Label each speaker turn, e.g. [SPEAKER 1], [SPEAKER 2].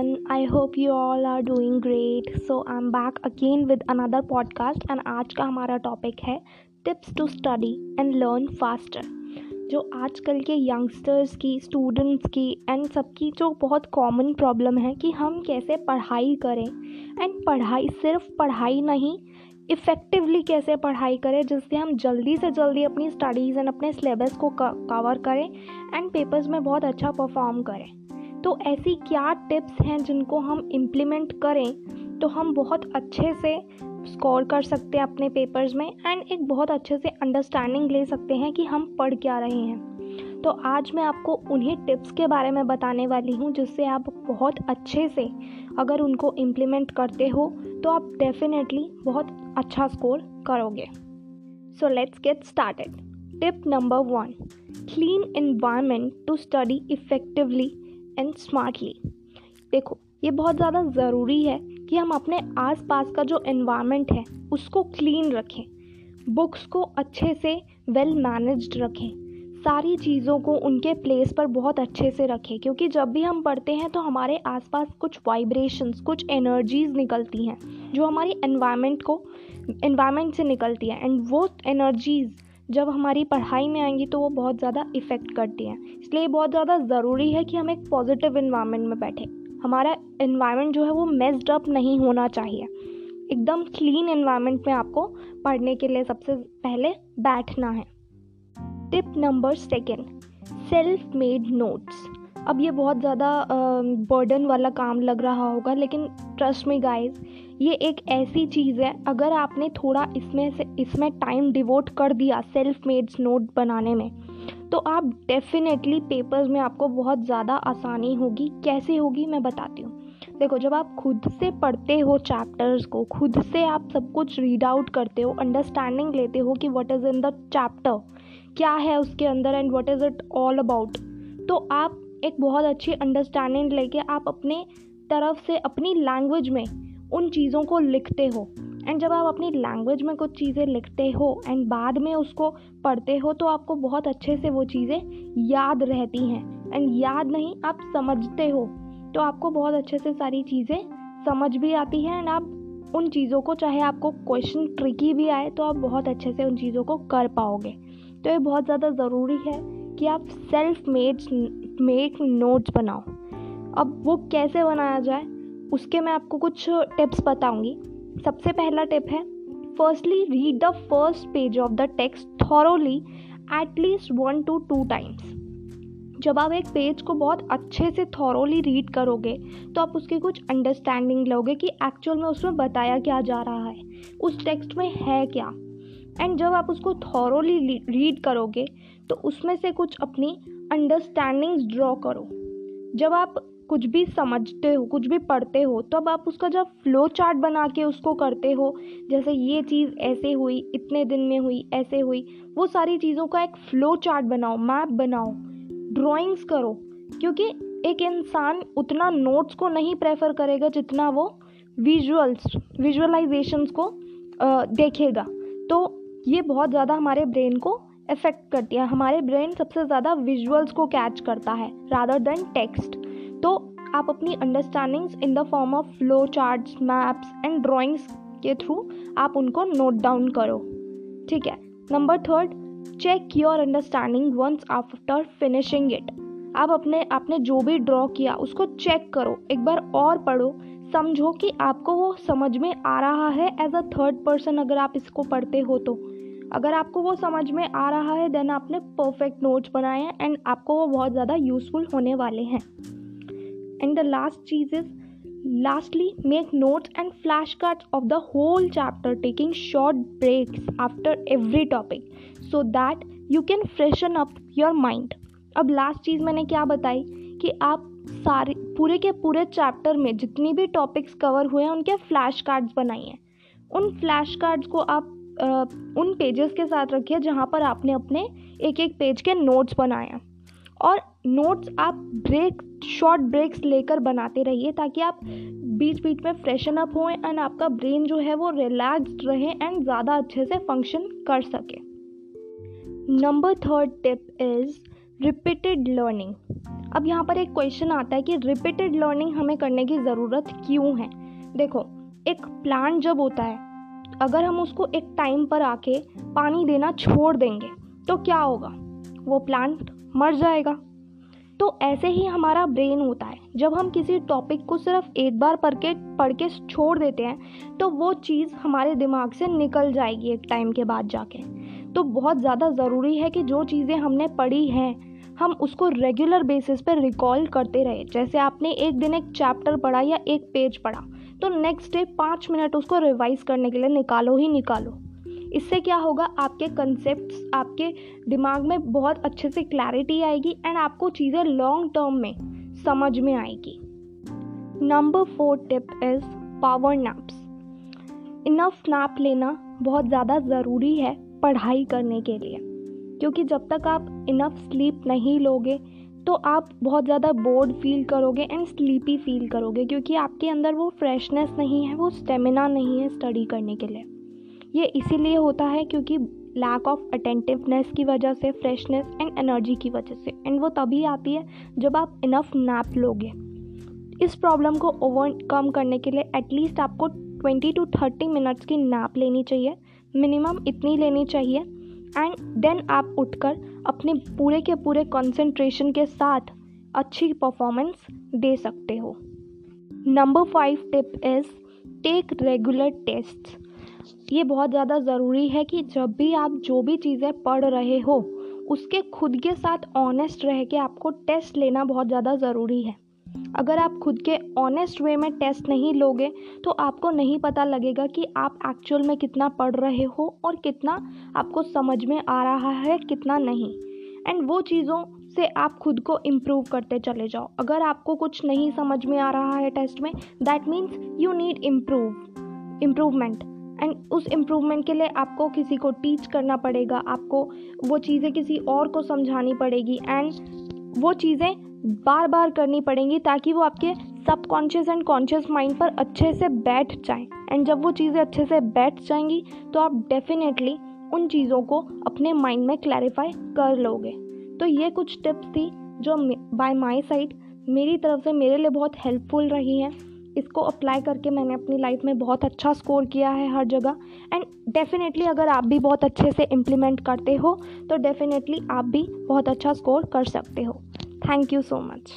[SPEAKER 1] everyone. I hope you all are doing great. So, I'm back again with another podcast and आज का हमारा topic है tips to study and learn faster जो आजकल के youngsters की स्टूडेंट्स की एंड सबकी जो बहुत कॉमन प्रॉब्लम है कि हम कैसे पढ़ाई करें एंड पढ़ाई सिर्फ़ पढ़ाई नहीं इफ़ेक्टिवली कैसे पढ़ाई करें जिससे हम जल्दी से जल्दी अपनी स्टडीज़ एंड अपने सिलेबस को कवर करें एंड पेपर्स में बहुत अच्छा परफॉर्म करें तो ऐसी क्या टिप्स हैं जिनको हम इम्प्लीमेंट करें तो हम बहुत अच्छे से स्कोर कर सकते हैं अपने पेपर्स में एंड एक बहुत अच्छे से अंडरस्टैंडिंग ले सकते हैं कि हम पढ़ क्या रहे हैं। तो आज मैं आपको उन्हीं टिप्स के बारे में बताने वाली हूँ जिससे आप बहुत अच्छे से अगर उनको इम्प्लीमेंट करते हो तो आप डेफिनेटली बहुत अच्छा स्कोर करोगे। So let's get started tip number one clean environment to study effectively and smartly देखो, ये बहुत ज़्यादा ज़रूरी है कि हम अपने आसपास का जो इन्वायरमेंट है, उसको क्लीन रखें। बुक्स को अच्छे से वेल मैनेज्ड रखें। सारी चीज़ों को उनके प्लेस पर बहुत अच्छे से रखें, क्योंकि जब भी हम पढ़ते हैं तो हमारे आसपास कुछ वाइब्रेशंस कुछ एनर्जीज निकलती हैं, जो हमारी एनवायरनमेंट को एनवायरनमेंट से निकलती है। एंड वो एनर्जीज़ जब हमारी पढ़ाई में आएँगी तो वो बहुत ज़्यादा इफ़ेक्ट करती हैं। इसलिए बहुत ज़्यादा ज़रूरी है कि हम एक पॉजिटिव इन्वायरमेंट में बैठें। हमारा इन्वायरमेंट जो है वो मेस्ड अप नहीं होना चाहिए। एकदम क्लीन इन्वायरमेंट में आपको पढ़ने के लिए सबसे पहले बैठना है। Tip number second self made notes अब ये बहुत ज़्यादा बर्डन वाला काम लग रहा होगा, लेकिन ट्रस्ट में गाइस ये एक ऐसी चीज़ है, अगर आपने थोड़ा इसमें से, इसमें टाइम डिवोट कर दिया सेल्फ मेड्स नोट बनाने में तो आप डेफिनेटली पेपर्स में आपको बहुत ज़्यादा आसानी होगी। कैसे होगी मैं बताती हूँ। देखो, जब आप खुद से पढ़ते हो चैप्टर्स को, खुद से आप सब कुछ रीड आउट करते हो अंडरस्टैंडिंग लेते हो कि what is in the chapter क्या है उसके अंदर and what is it all about तो आप एक बहुत अच्छी अंडरस्टैंडिंग लेके आप अपने तरफ़ से, अपनी लैंग्वेज में उन चीज़ों को लिखते हो। एंड जब आप अपनी लैंग्वेज में कुछ चीज़ें लिखते हो एंड बाद में उसको पढ़ते हो तो आपको बहुत अच्छे से वो चीज़ें याद रहती हैं। एंड याद नहीं, आप समझते हो। तो आपको बहुत अच्छे से सारी चीज़ें समझ भी आती हैं एंड आप उन चीज़ों को, चाहे आपको क्वेश्चन ट्रिकी भी आए तो आप बहुत अच्छे से उन चीज़ों को कर पाओगे। तो ये बहुत ज़्यादा ज़रूरी है कि आप सेल्फ मेड मेक नोट्स बनाओ। अब वो कैसे बनाया जाए? उसके मैं आपको कुछ टिप्स बताऊँगी। सबसे पहला टिप है firstly read the first page of the text thoroughly at least one two two times जब आप एक पेज को बहुत अच्छे से थॉरोली रीड करोगे तो आप उसकी कुछ अंडरस्टैंडिंग लोगे कि एक्चुअल में उसमें बताया क्या जा रहा है, उस टेक्स्ट में है क्या। एंड जब आप उसको थॉरोली रीड करोगे तो उसमें से कुछ अपनी अंडरस्टैंडिंग्स ड्रॉ करो। जब आप कुछ भी समझते हो कुछ भी पढ़ते हो तो अब आप उसका जब फ्लो चार्ट बना के उसको करते हो जैसे ये चीज़ ऐसे हुई इतने दिन में हुई ऐसे हुई वो सारी चीज़ों का एक फ्लो चार्ट बनाओ मैप बनाओ ड्राइंग्स करो क्योंकि एक इंसान उतना नोट्स को नहीं प्रेफर करेगा जितना वो विजुअल्स विजुअलाइजेशंस को आ, देखेगा। तो ये बहुत ज़्यादा हमारे ब्रेन को इफ़ेक्ट करती है। हमारे ब्रेन सबसे ज़्यादा विजुअल्स को कैच करता है रादर देन टेक्स्ट तो आप अपनी understandings in the form of flow charts maps and drawings के थ्रू आप उनको नोट डाउन करो। ठीक है? Number third check your understanding once after finishing it आप अपने, आपने जो भी ड्रॉ किया, उसको चेक करो। एक बार और पढ़ो। समझो कि आपको वो समझ में आ रहा है एज अ थर्ड पर्सन अगर आप इसको पढ़ते हो तो। अगर आपको वो समझ में आ रहा है देन आपने परफेक्ट नोट्स बनाए हैं एंड आपको वो बहुत ज़्यादा यूज़फुल होने वाले हैं। And the last cheese is lastly make notes and flash cards of the whole chapter taking short breaks after every topic so that you can freshen up your mind अब last चीज़ मैंने क्या बताई? कि आप सारे पूरे के पूरे चैप्टर में जितनी भी टॉपिक्स कवर हुए हैं उनके फ्लैश कार्ड्स बनाइए उन फ्लैश कार्ड्स को आप आ, उन पेजेस के साथ रखिए जहाँ पर आपने अपने एक एक पेज के नोट्स बनाए और नोट्स आप ब्रेक शॉर्ट ब्रेक्स लेकर बनाते रहिए ताकि आप बीच बीच में फ्रेशन अप हों एंड आपका ब्रेन जो है वो रिलैक्स्ड रहे एंड ज़्यादा अच्छे से फ़ंक्शन कर सके। Number third tip is repeated learning अब यहाँ पर एक क्वेश्चन आता है कि रिपीटेड लर्निंग हमें करने की ज़रूरत क्यों है? देखो, एक प्लांट जब होता है, अगर हम उसको एक टाइम पर आके पानी देना छोड़ देंगे तो क्या होगा? वो प्लांट मर जाएगा। तो ऐसे ही हमारा ब्रेन होता है। जब हम किसी टॉपिक को सिर्फ़ एक बार पढ़ के पढ़ के छोड़ देते हैं तो वो चीज़ हमारे दिमाग से निकल जाएगी एक टाइम के बाद जाके। तो बहुत ज़्यादा ज़रूरी है कि जो चीज़ें हमने पढ़ी हैं, हम उसको रेगुलर बेसिस पर रिकॉल करते रहे। जैसे आपने एक दिन एक चैप्टर पढ़ा या एक पेज पढ़ा तो नेक्स्ट डे पाँच मिनट उसको रिवाइज करने के लिए निकालो ही निकालो। इससे क्या होगा, आपके कंसेप्ट आपके दिमाग में बहुत अच्छे से क्लैरिटी आएगी एंड आपको चीज़ें लॉन्ग टर्म में समझ में आएगी। Number four tip is power naps enough nap लेना बहुत ज़्यादा ज़रूरी है पढ़ाई करने के लिए, क्योंकि जब तक आप इनफ स्लीप नहीं लोगे तो आप बहुत ज़्यादा बोर्ड फील करोगे एंड स्लीपी फील करोगे, क्योंकि आपके अंदर वो फ्रेशनेस नहीं है, वो स्टेमिना नहीं है स्टडी करने के लिए। ये इसीलिए होता है क्योंकि लैक ऑफ़ अटेंटिवनेस की वजह से फ्रेशनेस एंड एनर्जी की वजह से। एंड वो तभी आती है जब आप इनफ नैप लोगे। इस प्रॉब्लम को ओवरकम करने के लिए एटलीस्ट आपको 20 टू 30 मिनट्स की नैप लेनी चाहिए। मिनिमम इतनी लेनी चाहिए। एंड देन आप उठकर अपने पूरे के पूरे कंसंट्रेशन के साथ अच्छी परफॉर्मेंस दे सकते हो। Number five tip is take regular test ये बहुत ज़्यादा ज़रूरी है कि जब भी आप जो भी चीज़ें पढ़ रहे हो, उसके खुद के साथ ऑनेस्ट रह के आपको टेस्ट लेना बहुत ज़्यादा ज़रूरी है। अगर आप खुद के ऑनेस्ट वे में टेस्ट नहीं लोगे तो आपको नहीं पता लगेगा कि आप एक्चुअल में कितना पढ़ रहे हो और कितना आपको समझ में आ रहा है, कितना नहीं। एंड वो चीज़ों से आप खुद को इम्प्रूव करते चले जाओ। अगर आपको कुछ नहीं समझ में आ रहा है टेस्ट में that means you need improve improvement and उस इम्प्रूवमेंट के लिए आपको किसी को टीच करना पड़ेगा, आपको वो चीज़ें किसी और को समझानी पड़ेगी एंड वो चीज़ें बार बार करनी पड़ेंगी ताकि वो आपके सबकॉन्शियस एंड कॉन्शियस माइंड पर अच्छे से बैठ जाएँ। एंड जब वो चीज़ें अच्छे से बैठ जाएँगी तो आप डेफिनेटली उन चीज़ों को अपने माइंड में क्लैरिफाई कर लोगे। तो ये कुछ टिप्स थी जो बाय माई साइड मेरी तरफ़ से मेरे लिए बहुत हेल्पफुल रही हैं। इसको अप्लाई करके मैंने अपनी लाइफ में बहुत अच्छा स्कोर किया है हर जगह। एंड डेफिनेटली अगर आप भी बहुत अच्छे से इम्प्लीमेंट करते हो तो डेफिनेटली आप भी बहुत अच्छा स्कोर कर सकते हो। Thank you so much